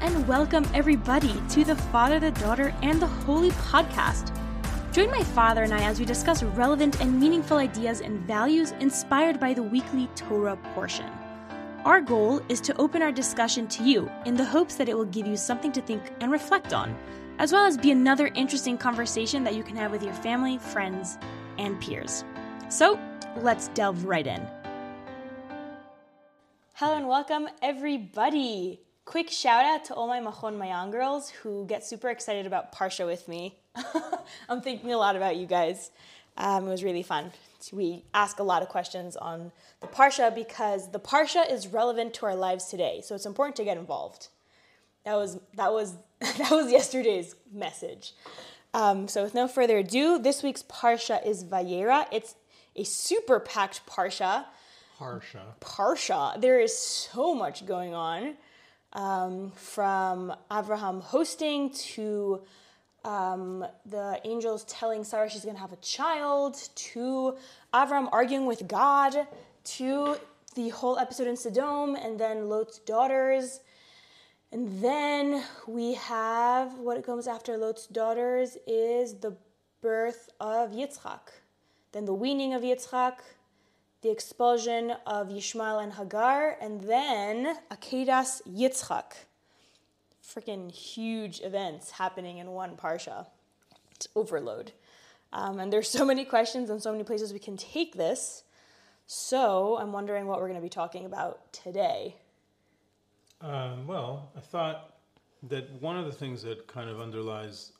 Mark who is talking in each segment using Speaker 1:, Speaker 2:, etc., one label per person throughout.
Speaker 1: and welcome everybody to the Father, the Daughter, and the Holy podcast. Join my father and I as we discuss relevant and meaningful ideas and values inspired by the weekly Torah portion. Our goal is to open our discussion to you in the hopes that it will give you something to think and reflect on, as well as be another interesting conversation that you can have with your family, friends, and peers. So, let's delve right in. Hello and welcome, everybody. Quick shout out to all my Machon Mayan girls who get super excited about Parsha with me. I'm thinking a lot about you guys. Um, it was really fun. We ask a lot of questions on the Parsha because the Parsha is relevant to our lives today. So it's important to get involved. That was that was that was yesterday's message. Um, so with no further ado, this week's Parsha is Vayera. It's a super packed Parsha.
Speaker 2: Parsha.
Speaker 1: Parsha. There is so much going on, um, from Abraham hosting to um, the angels telling Sarah she's going to have a child to Abraham arguing with God to the whole episode in Sodom and then Lot's daughters. And then we have what comes after Lot's daughters is the birth of Yitzchak, then the weaning of Yitzchak, the expulsion of Yishmael and Hagar, and then Akedas Yitzchak. Freaking huge events happening in one parsha. It's overload. Um, and there's so many questions and so many places we can take this. So I'm wondering what we're going to be talking about today.
Speaker 2: Um, well, I thought that one of the things that kind of underlies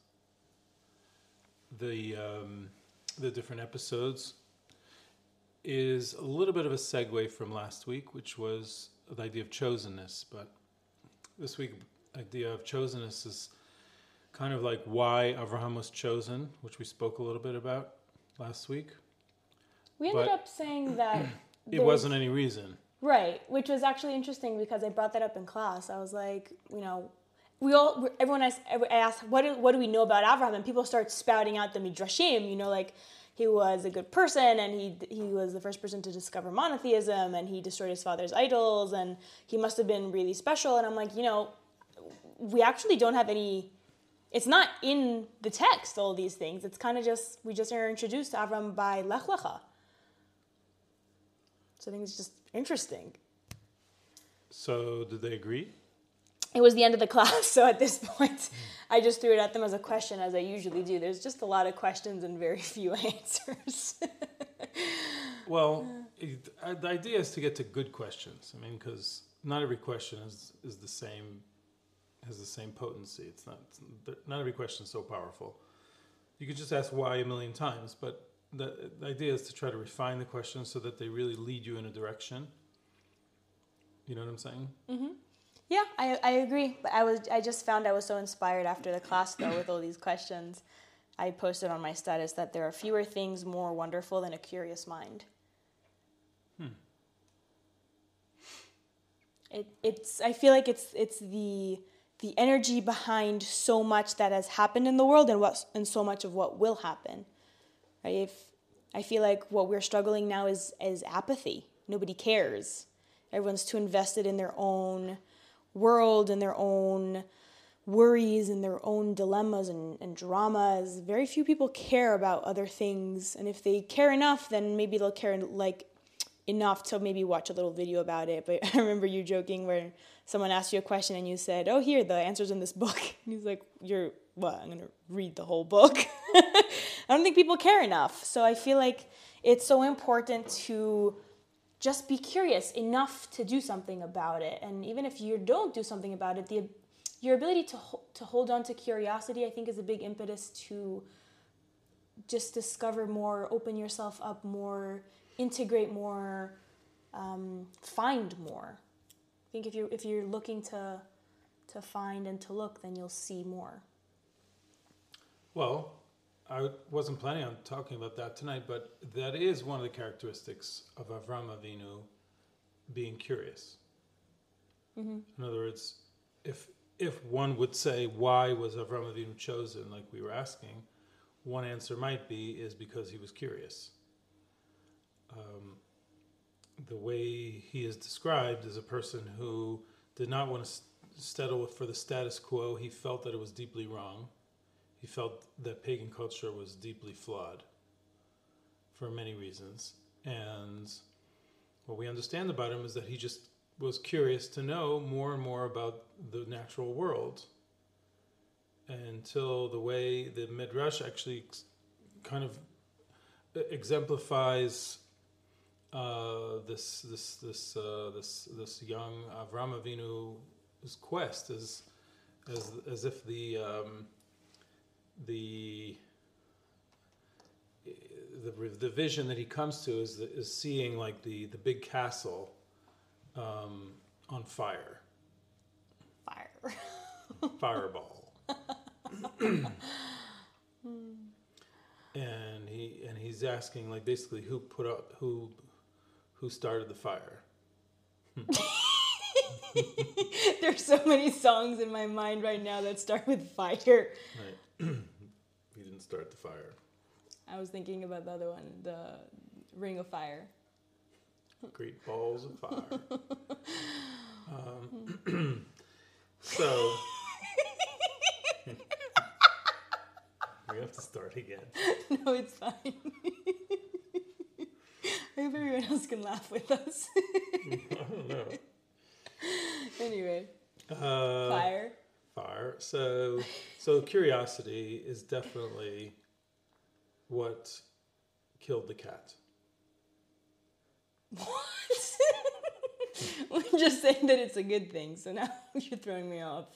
Speaker 2: the um, the different episodes is a little bit of a segue from last week, which was the idea of chosenness. But this week, idea of chosenness is kind of like why Abraham was chosen, which we spoke a little bit about last week.
Speaker 1: We ended
Speaker 2: But-
Speaker 1: up saying that
Speaker 2: It wasn't any reason.
Speaker 1: Right, which was actually interesting because I brought that up in class. I was like, you know, we all, everyone I, I asked, what do, what do we know about Abraham? And people start spouting out the midrashim, you know, like he was a good person and he, he was the first person to discover monotheism and he destroyed his father's idols and he must have been really special. And I'm like, you know, we actually don't have any, it's not in the text, all these things. It's kind of just, we just are introduced to Abraham by Lech Lecha. So I think it's just interesting.
Speaker 2: So did they agree?
Speaker 1: It was the end of the class, so at this point, I just threw it at them as a question, as I usually do. There's just a lot of questions and very few answers.
Speaker 2: Well, it, uh, the idea is to get to good questions. I mean, because not every question is is the same, has the same potency. It's not not every question is so powerful. You could just ask why a million times, but the, the idea is to try to refine the questions so that they really lead you in a direction. You know what I'm saying?
Speaker 1: Yeah, I, I agree. But I was I just found I was so inspired after the class though with all these questions. I posted on my status that there are fewer things more wonderful than a curious mind. Hmm. It, it's I feel like it's it's the the energy behind so much that has happened in the world and what and so much of what will happen. Right? If I feel like what we're struggling now is is apathy. Nobody cares. Everyone's too invested in their own world and their own worries and their own dilemmas and, and dramas. Very few people care about other things. And if they care enough, then maybe they'll care like enough to maybe watch a little video about it. But I remember you joking where someone asked you a question and you said, Oh, here, the answer's in this book. And he's like, You're what? I'm to read the whole book. I don't think people care enough. So I feel like it's so important to just be curious enough to do something about it. And even if you don't do something about it, the your ability to to hold on to curiosity, I think, is a big impetus to just discover more, open yourself up more, integrate more, um, find more. I think if you're if you're looking to to find and to look, then you'll see more.
Speaker 2: Well, I wasn't planning on talking about that tonight, but that is one of the characteristics of Avram Avinu being curious. In other words, if if one would say why was Avram Avinu chosen, like we were asking, one answer might be is because he was curious. Um, the way he is described as a person who did not want to settle for the status quo. He felt that it was deeply wrong. He felt that pagan culture was deeply flawed for many reasons. And what we understand about him is that he just was curious to know more and more about the natural world until the way the Midrash actually kind of exemplifies uh, this this this uh, this this young Avram Avinu's quest as as as if the um, the the the vision that he comes to is is seeing like the the big castle um, on fire,
Speaker 1: Fire.
Speaker 2: fireball. and he and he's asking like basically who put out who who started the fire
Speaker 1: There's so many songs in my mind right now that start with fire.
Speaker 2: right he didn't start the fire
Speaker 1: I was thinking about the other one, the Ring of Fire.
Speaker 2: great balls of fire um, so we have to start again
Speaker 1: No, it's fine. I hope everyone else can laugh with us.
Speaker 2: i don't know
Speaker 1: anyway,
Speaker 2: uh,
Speaker 1: fire.
Speaker 2: Fire. So, so curiosity is definitely what killed the cat.
Speaker 1: What? We're just saying that it's a good thing, so now you're throwing me off.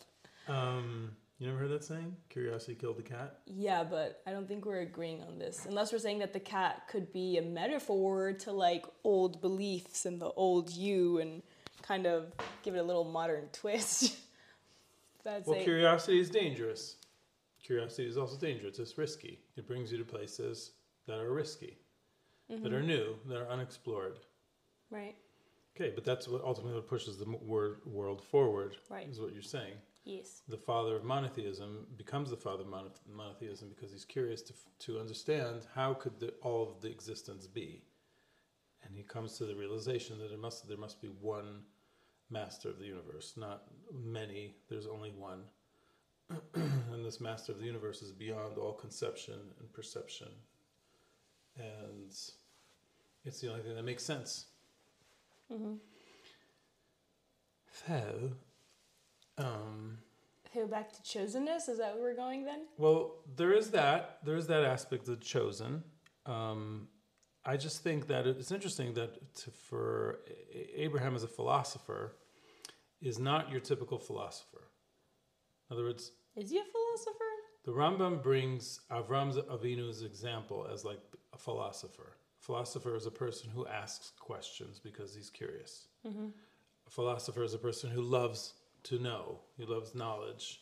Speaker 2: Um, you never heard that saying? Curiosity killed the cat.
Speaker 1: Yeah, but I don't think we're agreeing on this. Unless we're saying that the cat could be a metaphor to like old beliefs and the old you and kind of give it a little modern twist. That's
Speaker 2: Well,
Speaker 1: it.
Speaker 2: curiosity is dangerous. Curiosity is also dangerous. It's risky. It brings you to places that are risky, that are mm-hmm. new, that are unexplored.
Speaker 1: right.
Speaker 2: Okay, but that's what ultimately what pushes the word world forward.
Speaker 1: Right.
Speaker 2: Is what you're saying.
Speaker 1: Yes.
Speaker 2: the father of monotheism becomes the father of mono- monotheism because he's curious to, to understand how could the, all of the existence be and he comes to the realization that it must there must be one master of the universe not many there's only one and this master of the universe is beyond all conception and perception and it's the only thing that makes sense
Speaker 1: Mm-hmm.
Speaker 2: so um
Speaker 1: Go back to chosenness. Is that where we're going then?
Speaker 2: Well, there is that. There is that aspect of chosen. Um, I just think that it's interesting that to, for Abraham as a philosopher is not your typical philosopher. In other words,
Speaker 1: Is he a philosopher?
Speaker 2: the Rambam brings Avram Avinu's example as like a philosopher. A philosopher is a person who asks questions because he's curious.
Speaker 1: Mm-hmm.
Speaker 2: A philosopher is a person who loves to know. He loves knowledge.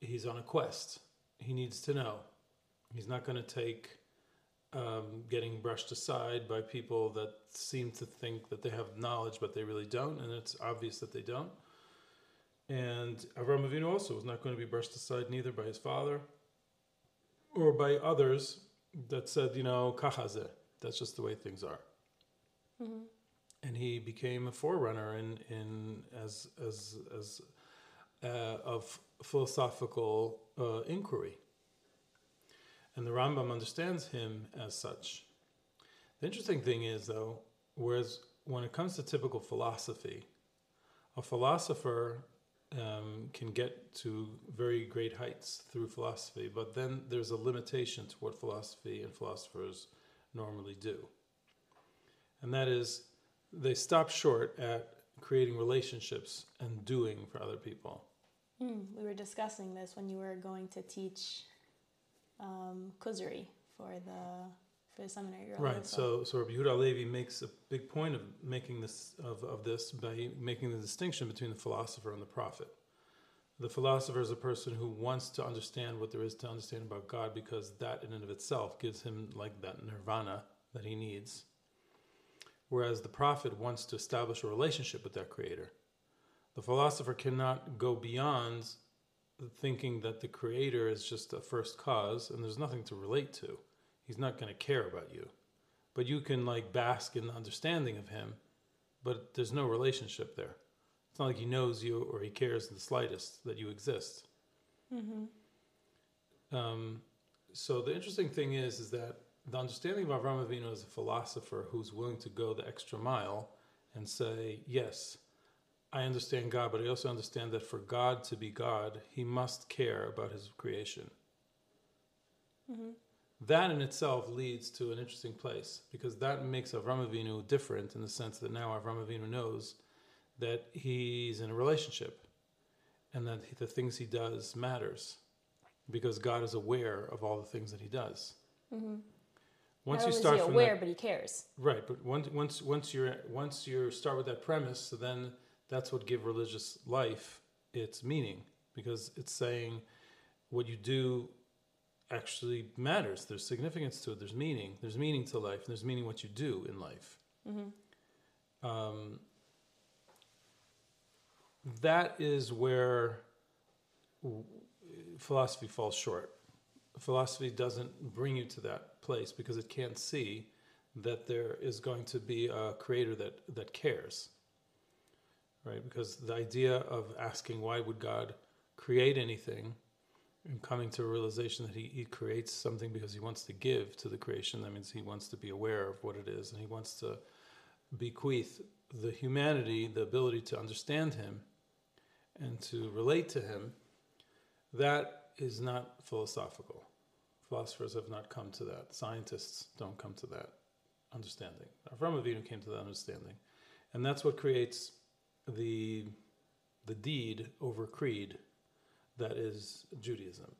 Speaker 2: He's on a quest. He needs to know. He's not going to take um, getting brushed aside by people that seem to think that they have knowledge, but they really don't, and it's obvious that they don't. And Avram Avinu also was not going to be brushed aside neither by his father or by others that said, you know, kahaze, that's just the way things are
Speaker 1: Mm-hmm.
Speaker 2: and he became a forerunner in, in as as as uh, of philosophical uh, inquiry. And the Rambam understands him as such. The interesting thing is, though, whereas when it comes to typical philosophy, a philosopher um, can get to very great heights through philosophy, but then there's a limitation to what philosophy and philosophers normally do. And that is they stop short at creating relationships and doing for other people.
Speaker 1: Mm, we were discussing this when you were going to teach um, for the for the seminary.
Speaker 2: Right. So, so Rabbi Yehuda Levi makes a big point of making this of, of this by making the distinction between the philosopher and the prophet. The philosopher is a person who wants to understand what there is to understand about God because that in and of itself gives him like that nirvana that he needs. Whereas the prophet wants to establish a relationship with that creator. The philosopher cannot go beyond thinking that the creator is just a first cause and there's nothing to relate to. He's not going to care about you. But you can like bask in the understanding of him, but there's no relationship there. It's not like he knows you or he cares in the slightest that you exist. Um, so the interesting thing is, is that the understanding of Avram Avinu as a philosopher who's willing to go the extra mile and say, yes, I understand God, but I also understand that for God to be God, He must care about His creation. Mm-hmm. That in itself leads to an interesting place because that makes Avram Avinu different in the sense that now Avram Avinu knows that he's in a relationship and that the things he does matters because God is aware of all the things that he does. Mm-hmm. Once
Speaker 1: Not
Speaker 2: you
Speaker 1: only
Speaker 2: start
Speaker 1: aware,
Speaker 2: that,
Speaker 1: but he cares.
Speaker 2: right, but once once once you're once you start with that premise, so then that's what give religious life its meaning because it's saying what you do actually matters. There's significance to it. There's meaning. There's meaning to life. And there's meaning what you do in life. Um, that is where w- philosophy falls short. Philosophy doesn't bring you to that place because it can't see that there is going to be a creator that, that cares. Right? Because the idea of asking why would God create anything and coming to a realization that he, he creates something because he wants to give to the creation, that means he wants to be aware of what it is and he wants to bequeath the humanity the ability to understand him and to relate to him, that is not philosophical. Philosophers have not come to that. Scientists don't come to that understanding. Avram Avinu came to that understanding, and that's what creates the the deed over creed that is Judaism.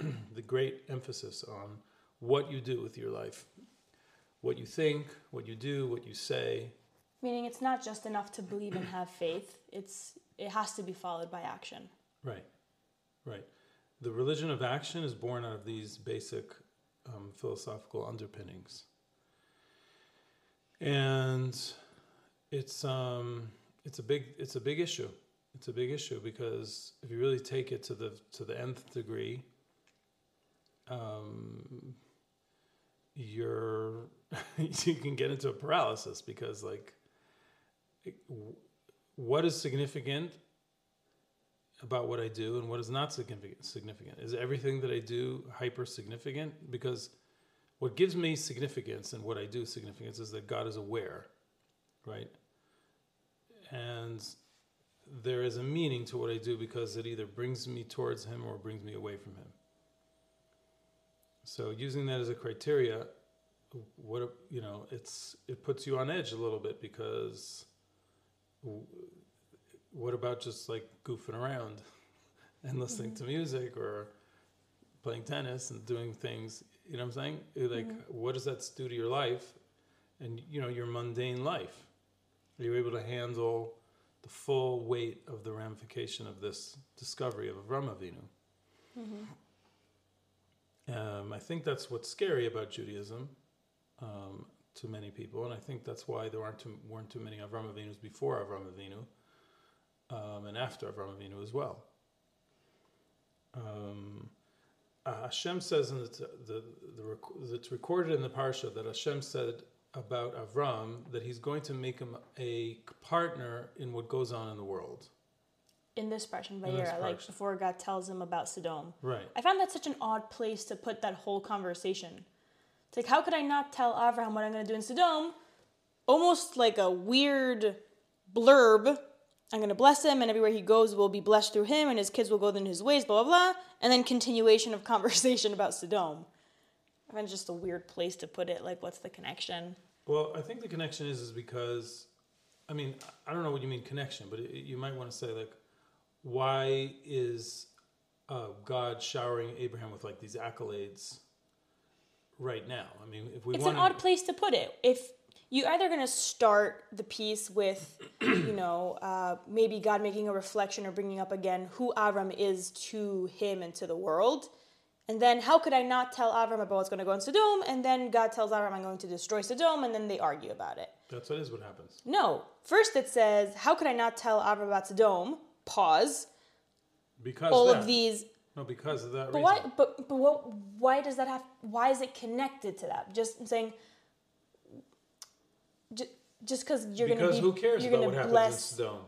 Speaker 2: the great emphasis on what you do with your life, what you think, what you do, what you say,
Speaker 1: Meaning it's not just enough to believe and have faith. It's it has to be followed by action.
Speaker 2: Right, right. The religion of action is born out of these basic um, philosophical underpinnings, and it's um, it's a big it's a big issue. It's a big issue because if you really take it to the to the nth degree, um, you're you can get into a paralysis because like, what is significant about what I do and what is not significant. Significant is everything that I do hyper significant because what gives me significance and what I do significance is that God is aware, right? And there is a meaning to what I do because it either brings me towards Him or brings me away from Him. So using that as a criteria, what you know, it's it puts you on edge a little bit because what about just like goofing around and listening to mm-hmm. music or playing tennis and doing things? You know what i'm saying? Like mm-hmm. what does that do to your life and you know your mundane life are you able to handle the full weight of the ramification of this discovery of Avram Avinu? Um, I think that's what's scary about Judaism um, to many people, and I think that's why there aren't too, weren't too many Avram Avinus before Avram Avinu um, and after Avram Avinu as well. Um, uh, Hashem says in the, the, the rec- it's recorded in the parsha that Hashem said about Avram that he's going to make him a partner in what goes on in the world.
Speaker 1: In this parsha,
Speaker 2: In this
Speaker 1: Vayera, like before God tells him about Sodom.
Speaker 2: Right.
Speaker 1: I found that such an odd place to put that whole conversation. It's like, how could I not tell Abraham what I'm going to do in Sodom? Almost like a weird blurb. I'm going to bless him, and everywhere he goes will be blessed through him, and his kids will go in his ways, blah, blah, blah. And then continuation of conversation about Sodom. I find it just a weird place to put it. Like, what's the connection?
Speaker 2: Well, I think the connection is is because, I mean, I don't know what you mean connection, but it, you might want to say like, why is uh, God showering Abraham with like these accolades right now? I mean, if we
Speaker 1: it's
Speaker 2: want
Speaker 1: an odd place to put it. If you're either going to start the piece with, you know, uh, maybe God making a reflection or bringing up again who Avram is to him and to the world, and then how could I not tell Avram about what's going to go in Sodom? And then God tells Avram, I'm going to destroy Sodom, and then they argue about it.
Speaker 2: that's what is what happens.
Speaker 1: No, first it says, how could I not tell Avram about Sodom? Pause.
Speaker 2: Because
Speaker 1: All
Speaker 2: that.
Speaker 1: of these
Speaker 2: no, because of that
Speaker 1: But
Speaker 2: reason.
Speaker 1: why? But but what? Why does that have? Why is it connected to that? Just saying. Just because you're gonna be, Because
Speaker 2: who cares
Speaker 1: you're
Speaker 2: about what happens
Speaker 1: bless.
Speaker 2: in Sodom?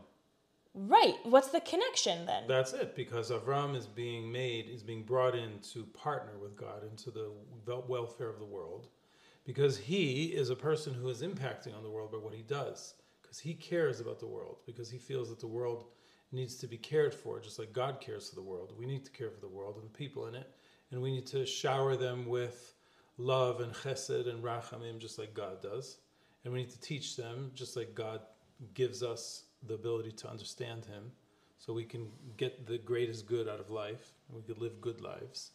Speaker 1: Right. What's the connection then?
Speaker 2: That's it, because Avram is being made, is being brought in to partner with God into the welfare of the world, because he is a person who is impacting on the world by what he does, because he cares about the world, because he feels that the world needs to be cared for, just like God cares for the world. We need to care for the world and the people in it, and we need to shower them with love and chesed and rachamim, just like God does, and we need to teach them, just like God gives us the ability to understand Him, so we can get the greatest good out of life, and we could live good lives.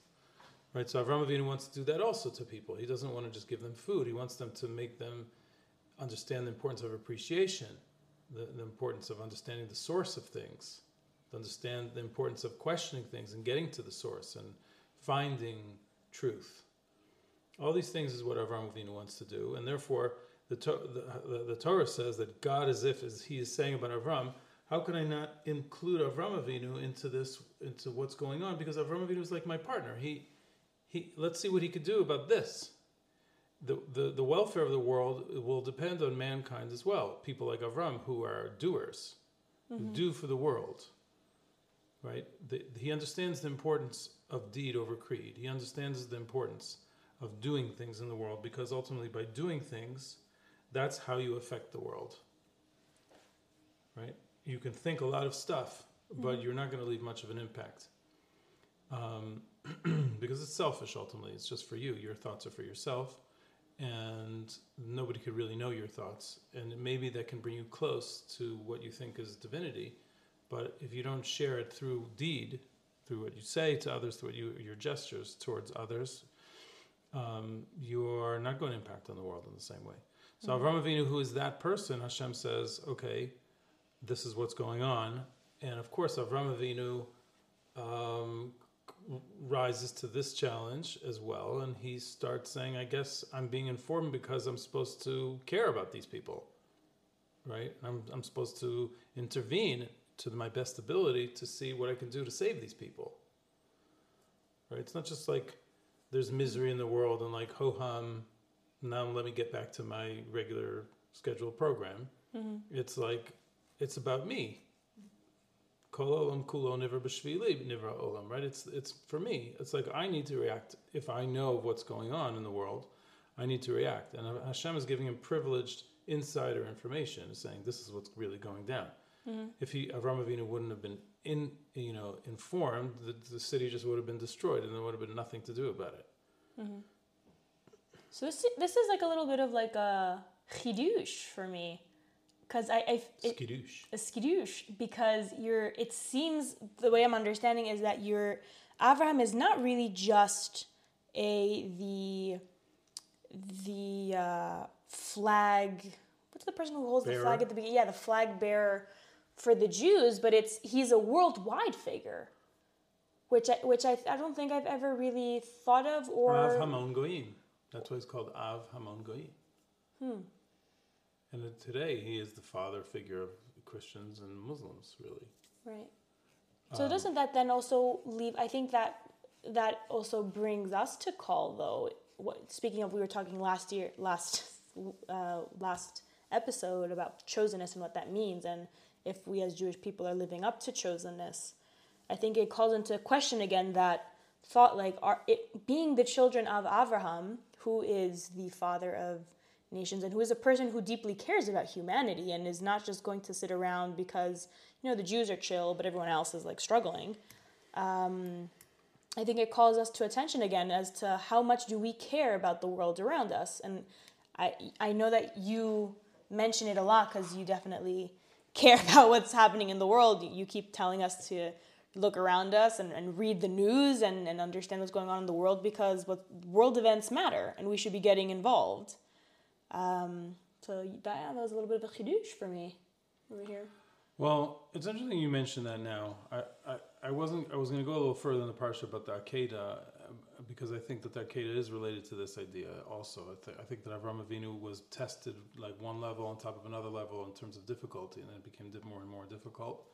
Speaker 2: Right, so Avram Avinu wants to do that also to people. He doesn't want to just give them food. He wants them to make them understand the importance of appreciation, the, the importance of understanding the source of things, to understand the importance of questioning things and getting to the source and finding truth. All these things is what Avram Avinu wants to do, and therefore the, To- the, the, the Torah says that God, as if as He is saying about Avram, how can I not include Avram Avinu into this, into what's going on? Because Avram Avinu is like my partner. He, he, let's see what he could do about this. The, the, the welfare of the world will depend on mankind as well. People like Avram who are doers, who mm-hmm. do for the world. Right? The, he understands the importance of deed over creed. He understands the importance of doing things in the world because ultimately, by doing things, that's how you affect the world. Right? You can think a lot of stuff, but you're not going to leave much of an impact. Um, because it's selfish ultimately. It's just for you. Your thoughts are for yourself, and nobody could really know your thoughts. And maybe that can bring you close to what you think is divinity, but if you don't share it through deed, through what you say to others, through what you, your gestures towards others, um, you are not going to impact on the world in the same way. So Avram Avinu, who is that person, Hashem says, okay, this is what's going on, and of course Avram Avinu um, rises to this challenge as well, and he starts saying, "I guess I'm being informed because I'm supposed to care about these people, right? I'm I'm supposed to intervene to my best ability to see what I can do to save these people, right? It's not just like there's misery in the world and like ho hum, now let me get back to my regular scheduled program. Mm-hmm. It's like it's about me. Kol olam kulo niver b'shvili niver olam, right? It's it's for me. It's like I need to react if I know what's going on in the world. I need to react, and Hashem is giving him privileged insider information, saying this is what's really going down. If he Avram wouldn't have been in, you know, informed, the, the city just would have been destroyed, and there would have been nothing to do about it.
Speaker 1: So this this is like a little bit of like a chidush for me, because I, I it,
Speaker 2: Skidoosh.
Speaker 1: a skidoosh because you're. It seems the way I'm understanding is that you're Abraham is not really just a the the uh, flag. What's the person who holds the flag at the beginning? Yeah, the flag bearer for the Jews, but it's he's a worldwide figure, which I, which I, I don't think I've ever really thought of or
Speaker 2: Av Hamon Goyim. That's why it's called Av Hamon Goyim.
Speaker 1: Hmm.
Speaker 2: And today he is the father figure of Christians and Muslims, really.
Speaker 1: Right. So doesn't that then also leave? I think that that also brings us to call though. What speaking of, we were talking last year, last uh, last episode about chosenness and what that means, and if we as Jewish people are living up to chosenness, I think it calls into question again that thought like are it being the children of Abraham, who is the father of nations and who is a person who deeply cares about humanity and is not just going to sit around because you know the Jews are chill but everyone else is like struggling. Um, I think it calls us to attention again as to how much do we care about the world around us, and I I know that you mention it a lot because you definitely care about what's happening in the world. You keep telling us to look around us and, and read the news and, and understand what's going on in the world because what world events matter and we should be getting involved. Um, so that, that was a little bit of a chidush for me over here.
Speaker 2: Well, it's interesting you mentioned that now. I, I, I wasn't. I was going to go a little further in the parsha about the Akedah uh, because I think that the Akedah is related to this idea. Also, I, th- I think that Avram Avinu was tested like one level on top of another level in terms of difficulty, and then it became more and more difficult.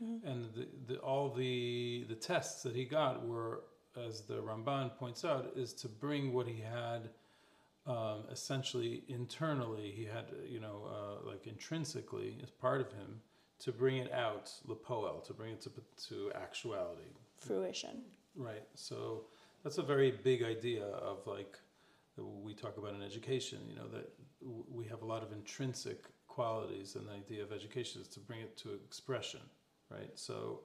Speaker 2: And the, the, all the the tests that he got were, as the Ramban points out, is to bring what he had um, essentially internally. He had, you know, uh, like intrinsically as part of him to bring it out, lepoel, to bring it to, to actuality.
Speaker 1: Fruition.
Speaker 2: Right. So that's a very big idea of like we talk about in education. You know that we have a lot of intrinsic qualities, and the idea of education is to bring it to expression. Right. So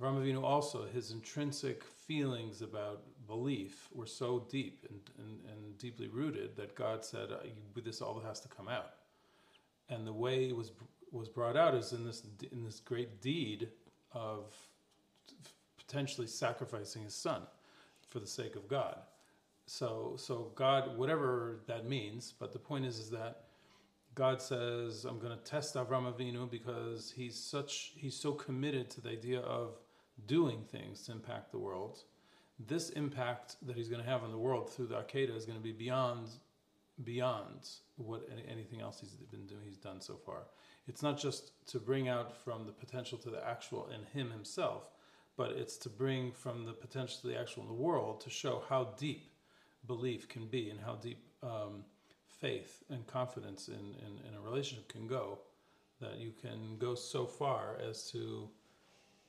Speaker 2: Avraham Avinu also his intrinsic feelings about belief were so deep and, and, and deeply rooted that God said, uh, "This all has to come out." And the way it was was brought out is in this in this great deed of potentially sacrificing his son for the sake of God. So so God, whatever that means, but the point is is that God says, I'm going to test Avram Avinu because he's such he's so committed to the idea of doing things to impact the world. This impact that he's going to have on the world through the Akedah is going to be beyond beyond what anything else he's been doing he's done so far. It's not just to bring out from the potential to the actual in him himself, but it's to bring from the potential to the actual in the world to show how deep belief can be and how deep um, faith and confidence in, in, in, a relationship can go. That you can go so far as to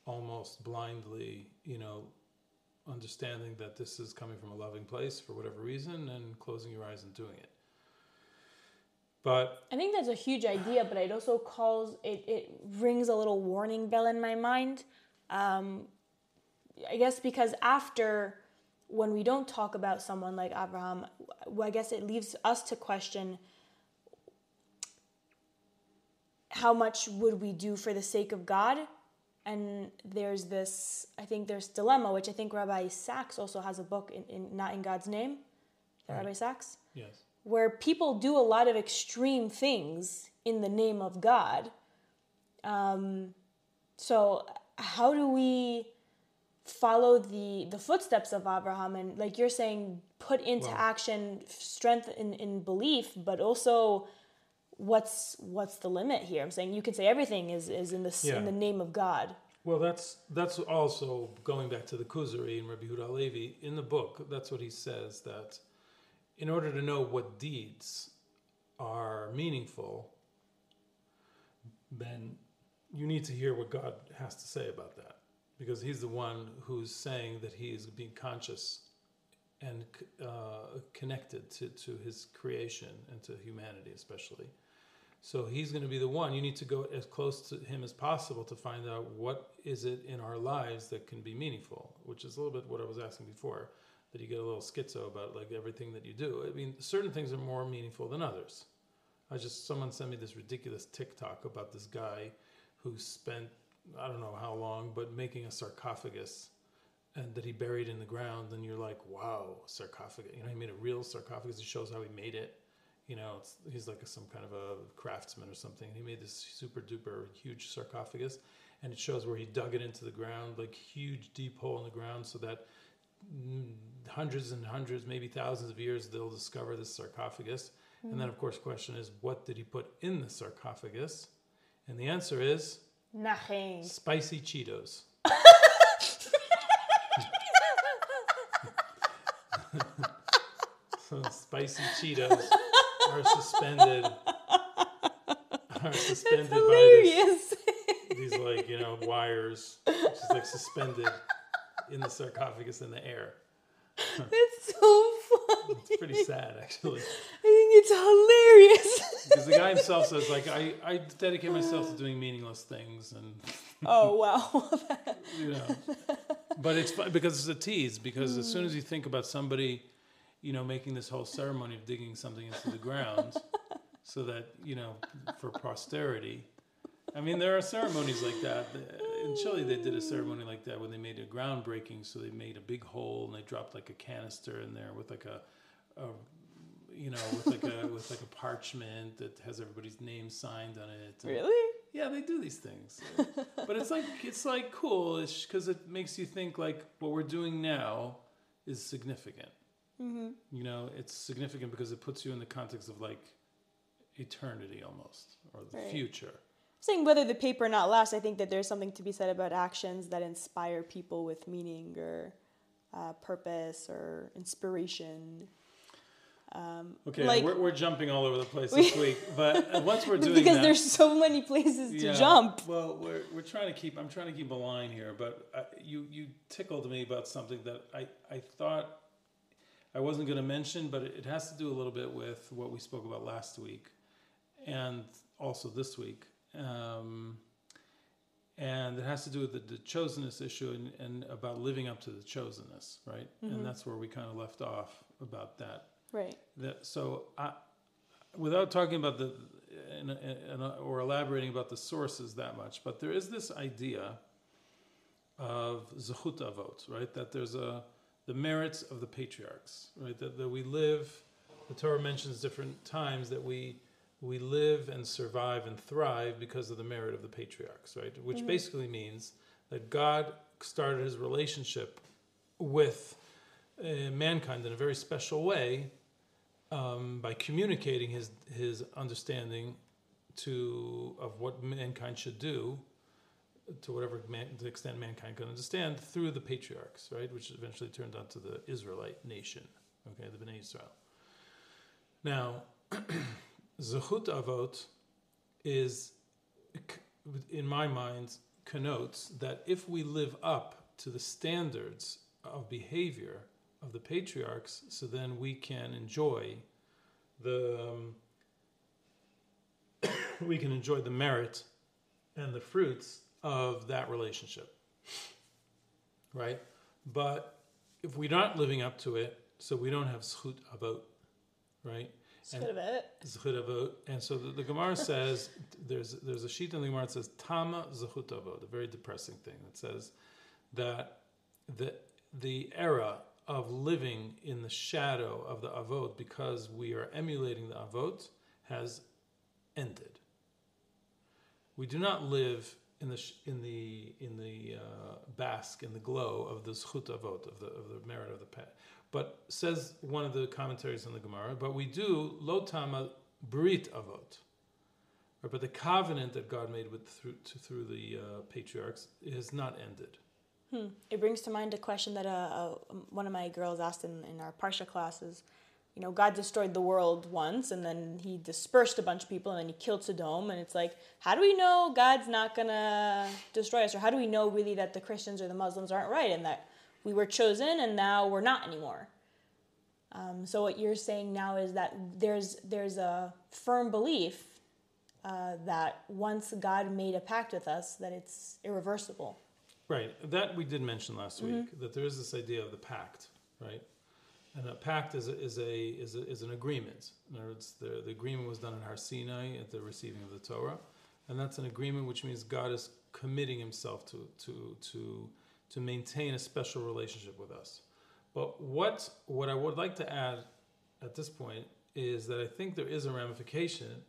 Speaker 2: almost blindly, you know, understanding that this is coming from a loving place for whatever reason and closing your eyes and doing it. But
Speaker 1: I think that's a huge idea, but it also calls it, it rings a little warning bell in my mind. Um, I guess because after when we don't talk about someone like Abraham, I guess it leaves us to question how much would we do for the sake of God? And there's this, I think there's dilemma, which I think Rabbi Sacks also has a book in, in Not in God's Name. Right. Rabbi Sacks?
Speaker 2: Yes
Speaker 1: where people do a lot of extreme things in the name of God. Um, so how do we follow the the footsteps of Abraham and like you're saying put into action strength in, in belief but also what's what's the limit here i'm saying you can say everything is is in the yeah. in the name of god
Speaker 2: well that's that's also going back to the kuzari and rabbi Huda Levi in the book that's what he says that in order to know what deeds are meaningful, then you need to hear what God has to say about that. Because He's the one who's saying that He is being conscious and uh, connected to, to His creation and to humanity, especially. So He's going to be the one. You need to go as close to Him as possible to find out what is it in our lives that can be meaningful, which is a little bit what I was asking before that you get a little schizo about like everything that you do. I mean, certain things are more meaningful than others. I just someone sent me this ridiculous TikTok about this guy who spent I don't know how long, but making a sarcophagus and that he buried in the ground. And you're like, wow, sarcophagus. You know, he made a real sarcophagus. It shows how he made it. You know, he's like a, some kind of a craftsman or something. He made this super duper huge sarcophagus, and it shows where he dug it into the ground, like huge deep hole in the ground, so that hundreds and hundreds, maybe thousands of years, they'll discover this sarcophagus. Mm. And then, of course, question is, what did he put in the sarcophagus? And the answer is
Speaker 1: nothing.
Speaker 2: Spicy Cheetos. so spicy Cheetos are suspended. Are suspended by this, these like you know wires, which is like suspended in the sarcophagus in the air.
Speaker 1: It's so funny.
Speaker 2: It's pretty sad, actually.
Speaker 1: It's hilarious.
Speaker 2: because the guy himself says, like, I, I dedicate myself to doing meaningless things, and
Speaker 1: oh wow,
Speaker 2: you know. But it's because it's a tease. Because as soon as you think about somebody, you know, making this whole ceremony of digging something into the ground, so that you know, for posterity. I mean, there are ceremonies like that in Chile, they did a ceremony like that when they made a groundbreaking. So they made a big hole and they dropped like a canister in there with like a, a you know, with like a with like a parchment that has everybody's name signed on it.
Speaker 1: And really?
Speaker 2: Yeah, they do these things. but it's like it's like cool because it makes you think like what we're doing now is significant. Mm-hmm. You know, it's significant because it puts you in the context of like eternity almost or the right. future
Speaker 1: saying whether the paper or not lasts, I think that there's something to be said about actions that inspire people with meaning or uh, purpose or inspiration. Um,
Speaker 2: Okay,
Speaker 1: like
Speaker 2: we're, we're jumping all over the place this week, but once we're doing
Speaker 1: because
Speaker 2: that,
Speaker 1: there's so many places to jump.
Speaker 2: Well, we're, we're trying to keep. I'm trying to keep a line here, but uh, you you tickled me about something that I I thought I wasn't going to mention, but it, it has to do a little bit with what we spoke about last week, and also this week. Um, and it has to do with the, the chosenness issue and, and about living up to the chosenness, right?
Speaker 1: Mhm.
Speaker 2: And that's where we kind of left off about that
Speaker 1: Right.
Speaker 2: that, so I, without talking about the and, and, or elaborating about the sources that much, but there is this idea of zechut avot, right? That there's a the merits of the patriarchs, right? That, that we live. The Torah mentions different times that we we live and survive and thrive because of the merit of the patriarchs, right? Which
Speaker 1: Mhm.
Speaker 2: basically means that God started His relationship with uh, mankind in a very special way um, by communicating his his understanding to of what mankind should do to whatever man, the extent mankind can understand through the patriarchs, right? Which eventually turned out to the Israelite nation, okay, the Bnei Israel. Now, Zechut Avot is, in my mind, connotes that if we live up to the standards of behavior of the patriarchs, so then we can enjoy the um, we can enjoy the merit and the fruits of that relationship, right? But if we're not living up to it, so we don't have zchut avot, right?
Speaker 1: It's good about it.
Speaker 2: Avot, and so the, the Gemara says there's there's a sheet in the Gemara that says Tama zechut avot, a very depressing thing that says that the the era of living in the shadow of the avot because we are emulating the avot has ended. We do not live in the in the in the uh, bask in the glow of the zchut avot of the of the merit of the pet. But says one of the commentaries on the Gemara, but we do lotama brit avot. Right, But the covenant that God made with through to, through the uh, patriarchs has not ended.
Speaker 1: Hmm. It brings to mind a question that uh, uh, one of my girls asked in, in our Parsha classes. You know, God destroyed the world once, and then He dispersed a bunch of people, and then He killed Sodom. And it's like, how do we know God's not gonna destroy us, or how do we know really that the Christians or the Muslims aren't right, and that we were chosen and now we're not anymore? Um, so what you're saying now is that there's there's a firm belief uh, that once God made a pact with us, that it's irreversible.
Speaker 2: Right. That we did mention last mm-hmm. week that there is this idea of the pact, right? And a pact is a, is a is a, is an agreement. In other words, the, the agreement was done in Har Sinai at the receiving of the Torah, and that's an agreement which means God is committing Himself to to to to maintain a special relationship with us. But what what I would like to add at this point is that I think there is a ramification.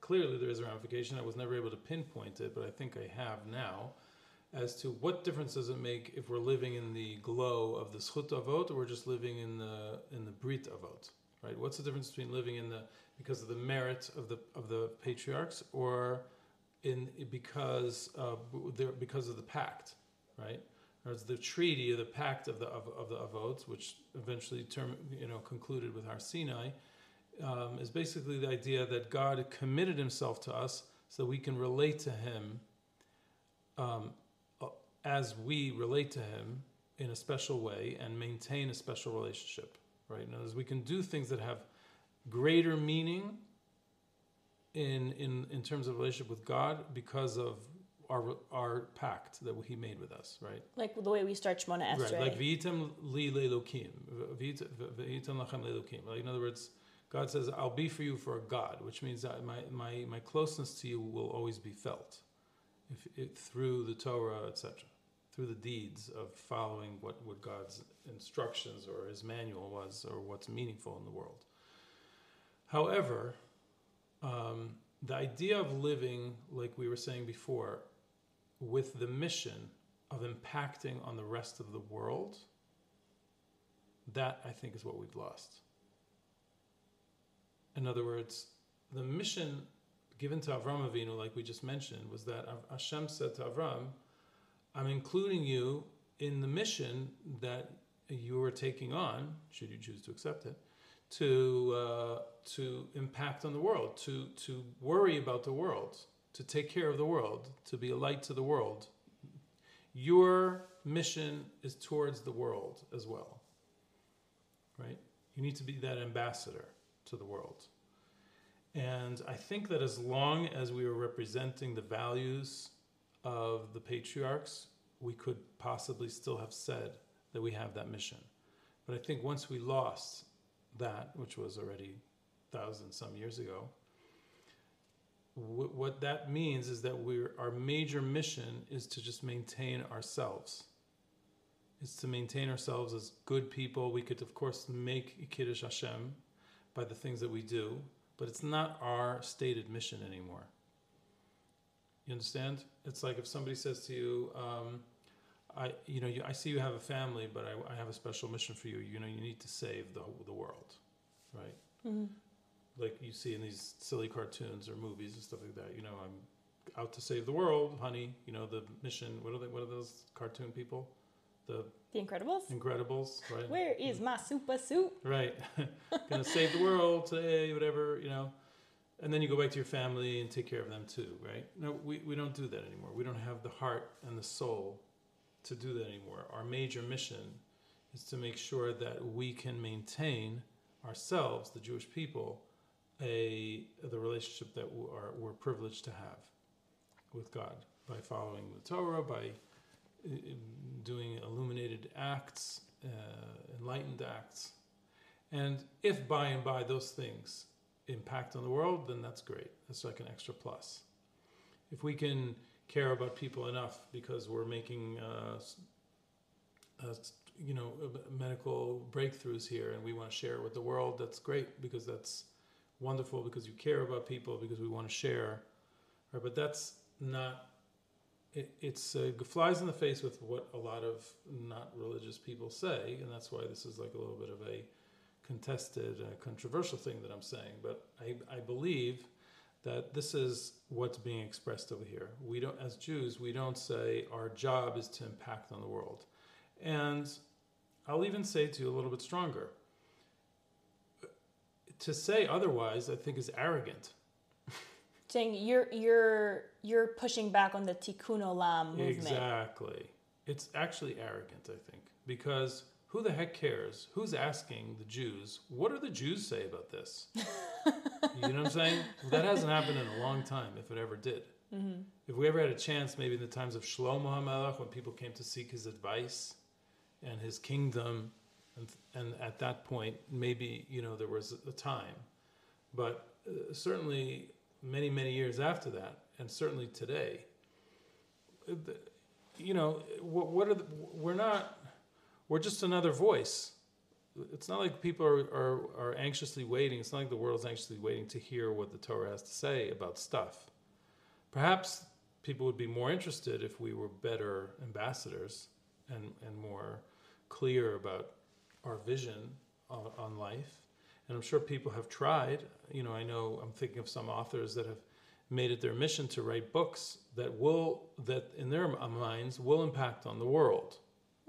Speaker 2: Clearly, there is a ramification. I was never able to pinpoint it, but I think I have now as to what difference does it make if we're living in the glow of the zchut avot or we're just living in the in the brit avot, right? What's the difference between living in the because of the merit of the of the patriarchs or in because of the, because of the pact, right? Or it's the treaty or the pact of the of, of the avots, which eventually term you know concluded with Har Sinai, um, is basically the idea that God committed Himself to us so we can relate to Him. Um, as we relate to him in a special way and maintain a special relationship, right? Now, as we can do things that have greater meaning in in in terms of relationship with God because of our our pact that He made with us, right?
Speaker 1: Like the way we start Shemona Esrei.
Speaker 2: Right, like v'item li lelokim, v'item lachem lelokim. Like in other words, God says, "I'll be for you for a God," which means that my my my closeness to you will always be felt, if it, through the Torah, etc through the deeds of following what, what God's instructions or his manual was or what's meaningful in the world. However, um, the idea of living, like we were saying before, with the mission of impacting on the rest of the world, that I think is what we've lost. In other words, the mission given to Avram Avinu, like we just mentioned, was that Hashem said to Avram, I'm including you in the mission that you are taking on, should you choose to accept it, to uh, to impact on the world, to to worry about the world, to take care of the world, to be a light to the world. Your mission is towards the world as well. Right? You need to be that ambassador to the world. And I think that as long as we are representing the values of the patriarchs, we could possibly still have said that we have that mission. But I think once we lost that, which was already thousands some years ago, what that means is that we're our major mission is to just maintain ourselves. It's to maintain ourselves as good people. We could, of course, make Kiddush Hashem by the things that we do, but it's not our stated mission anymore. You understand? It's like if somebody says to you, um, "I, you know, you, I see you have a family, but I, I, have a special mission for you. You know, you need to save the the world, right? Mm-hmm. Like you see in these silly cartoons or movies and stuff like that. You know, I'm out to save the world, honey. You know, the mission. What are they? What are those cartoon people?
Speaker 1: The the Incredibles.
Speaker 2: Incredibles, right?
Speaker 1: Where is my super suit?
Speaker 2: Right, gonna save the world today, whatever you know and then you go back to your family and take care of them too, right? No, we, we don't do that anymore. We don't have the heart and the soul to do that anymore. Our major mission is to make sure that we can maintain ourselves, the Jewish people, a the relationship that we are, we're privileged to have with God by following the Torah, by doing illuminated acts, uh, enlightened acts. And if by and by those things impact on the world, then that's great. That's like an extra plus. If we can care about people enough because we're making, uh, uh, you know, medical breakthroughs here, and we want to share with the world, that's great because that's wonderful because you care about people because we want to share, right? But that's not. It, it's uh, flies in the face with what a lot of not religious people say, and that's why this is like a little bit of a contested, uh, controversial thing that I'm saying, but I, I believe that this is what's being expressed over here. We don't, as Jews, we don't say our job is to impact on the world, and I'll even say to you a little bit stronger. To say otherwise, I think, is arrogant.
Speaker 1: Saying you're you're you're pushing back on the Tikkun Olam movement.
Speaker 2: Exactly. It's actually arrogant, I think, because who the heck cares? Who's asking the Jews? What do the Jews say about this? you know what I'm saying? That hasn't happened in a long time, if it ever did. Mm-hmm. If we ever had a chance, maybe in the times of Shlomo HaMelech, when people came to seek his advice and his kingdom, and, and at that point, maybe you know there was a time, but uh, certainly many many years after that, and certainly today, uh, you know, what, what are the, we're not we're just another voice. It's not like people are, are, are anxiously waiting. It's not like the world's anxiously waiting to hear what the Torah has to say about stuff. Perhaps people would be more interested if we were better ambassadors and, and more clear about our vision on, on life. And I'm sure people have tried. You know, I know I'm thinking of some authors that have made it their mission to write books that will, that in their minds, will impact on the world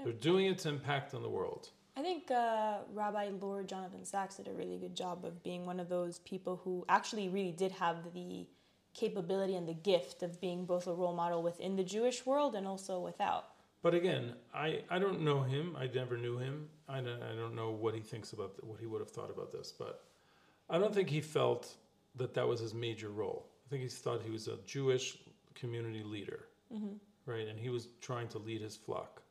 Speaker 2: they're doing its impact on the world.
Speaker 1: I think uh, Rabbi Lord Jonathan Sacks did a really good job of being one of those people who actually really did have the capability and the gift of being both a role model within the Jewish world and also without.
Speaker 2: But again, I, I don't know him. I never knew him. I don't, I don't know what he thinks about what he would have thought about this. But I don't think he felt that that was his major role. I think he thought he was a Jewish community leader, mm-hmm. right? And he was trying to lead his flock.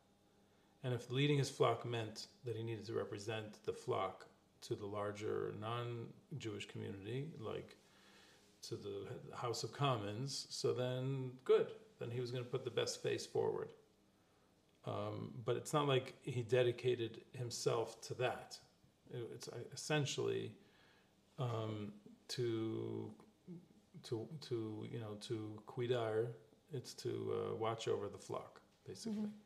Speaker 2: And if leading his flock meant that he needed to represent the flock to the larger non Jewish community, like to the House of Commons, so then good. Then he was going to put the best face forward. Um, but it's not like he dedicated himself to that. It's essentially um, to to to you know to cuidar. It's to uh, watch over the flock, basically. Mm-hmm.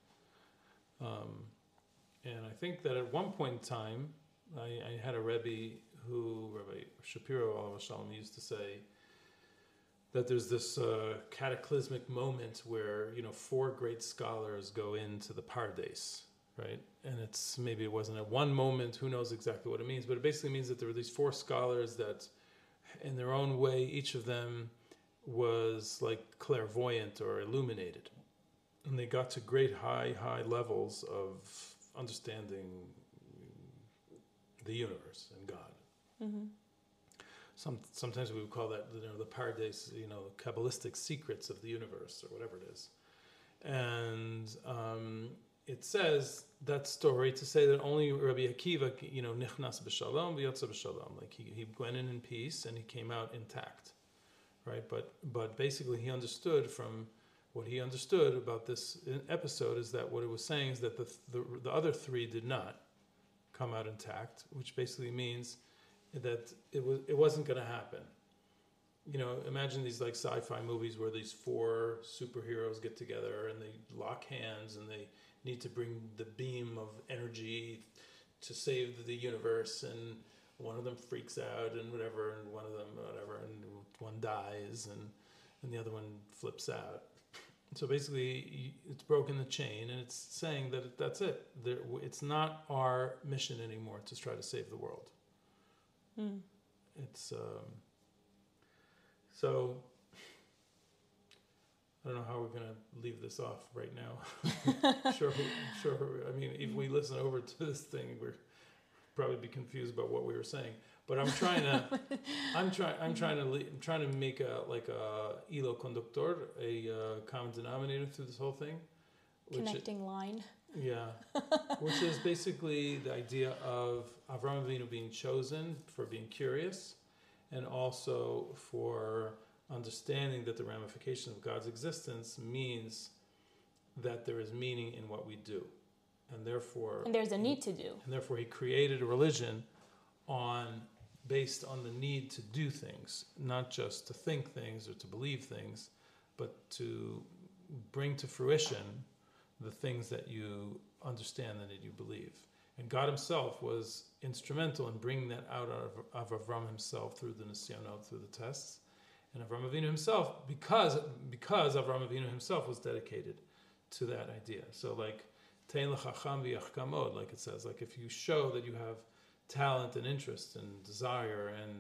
Speaker 2: Um, and I think that at one point in time, I, I had a Rebbe who, Rabbi Shapiro used to say that there's this uh, cataclysmic moment where, you know, four great scholars go into the Pardes, right? And it's maybe it wasn't at one moment. Who knows exactly what it means? But it basically means that there were these four scholars that, in their own way, each of them was like clairvoyant or illuminated, and they got to great high high levels of understanding the universe and God.
Speaker 1: Mm-hmm.
Speaker 2: Some, sometimes we would call that you know the pardes, you know, the kabbalistic secrets of the universe or whatever it is. And um, it says that story to say that only Rabbi Akiva, you know, nichnas b'shalom v'yotza b'shalom, like he, he went in in peace and he came out intact, right? But but basically he understood from what he understood about this episode is that what it was saying is that the the, the other three did not come out intact, which basically means that it was it wasn't going to happen. You know, imagine these like sci-fi movies where these four superheroes get together and they lock hands and they need to bring the beam of energy to save the universe and one of them freaks out and whatever and one of them whatever and one dies and and the other one flips out so basically it's broken the chain and it's saying that that's it it's not our mission anymore to try to save the world
Speaker 1: Mm.
Speaker 2: It's um, so. I don't know how we're going to leave this off right now. sure, sure. I mean, if we listen over to this thing, we're probably be confused about what we were saying. But I'm trying to, I'm trying, I'm trying to, I'm trying to make a like a hilo conductor, a uh, common denominator through this whole thing.
Speaker 1: Connecting line.
Speaker 2: Yeah, which is basically the idea of Avram Avinu being chosen for being curious, and also for understanding that the ramification of God's existence means that there is meaning in what we do, and therefore
Speaker 1: and there's a need to do,
Speaker 2: and therefore He created a religion on based on the need to do things, not just to think things or to believe things, but to bring to fruition the things that you understand and that you believe. And God Himself was instrumental in bringing that out of, of Avram himself through the Nisyonot, through the tests. And Avram Avinu himself, because because Avram Avinu himself was dedicated to that idea. So like like it says, like if you show that you have talent and interest and desire and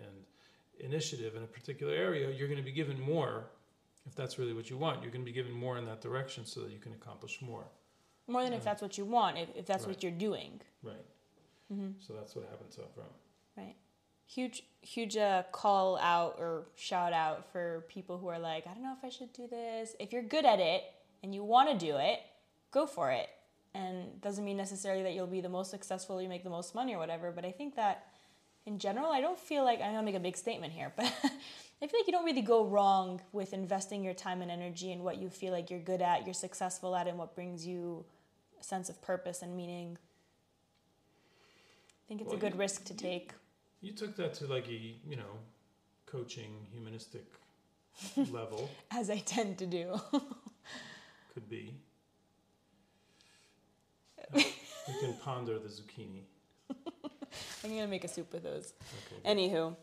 Speaker 2: and initiative in a particular area, you're going to be given more if that's really what you want, you're going to be given more in that direction so that you can accomplish more.
Speaker 1: More than if that's what you want, if, if that's right. what you're doing.
Speaker 2: Right.
Speaker 1: Mm-hmm.
Speaker 2: So that's what happened to Avram.
Speaker 1: Right. Huge, huge uh, call out or shout out for people who are like, I don't know if I should do this. If you're good at it and you want to do it, go for it. And doesn't mean necessarily that you'll be the most successful, you make the most money or whatever. But I think that in general, I don't feel like I'm gonna make a big statement here, but I feel like you don't really go wrong with investing your time and energy in what you feel like you're good at, you're successful at, and what brings you a sense of purpose and meaning. I think it's well, a good
Speaker 2: you,
Speaker 1: risk to take.
Speaker 2: You took that to like a, you know, coaching, humanistic level.
Speaker 1: As I tend to do.
Speaker 2: Could be. You can ponder the zucchini.
Speaker 1: I'm gonna make a soup with those. Okay, Anywho,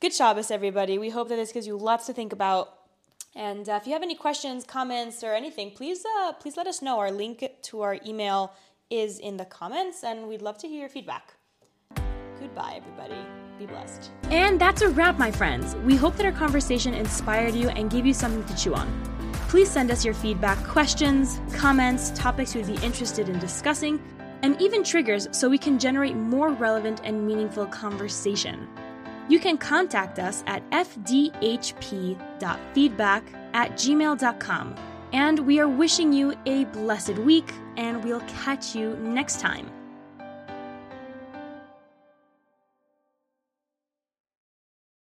Speaker 1: good Shabbos, everybody. We hope that this gives you lots to think about. And uh, if you have any questions, comments, or anything, please uh, please let us know. Our link to our email is in the comments, and we'd love to hear your feedback. Goodbye, everybody. Be blessed.
Speaker 3: And that's a wrap, my friends. We hope that our conversation inspired you and gave you something to chew on. Please send us your feedback, questions, comments, topics you would be interested in discussing, and even triggers so we can generate more relevant and meaningful conversation. You can contact us at fdhp.feedback at gmail.com. And we are wishing you a blessed week, and we'll catch you next time.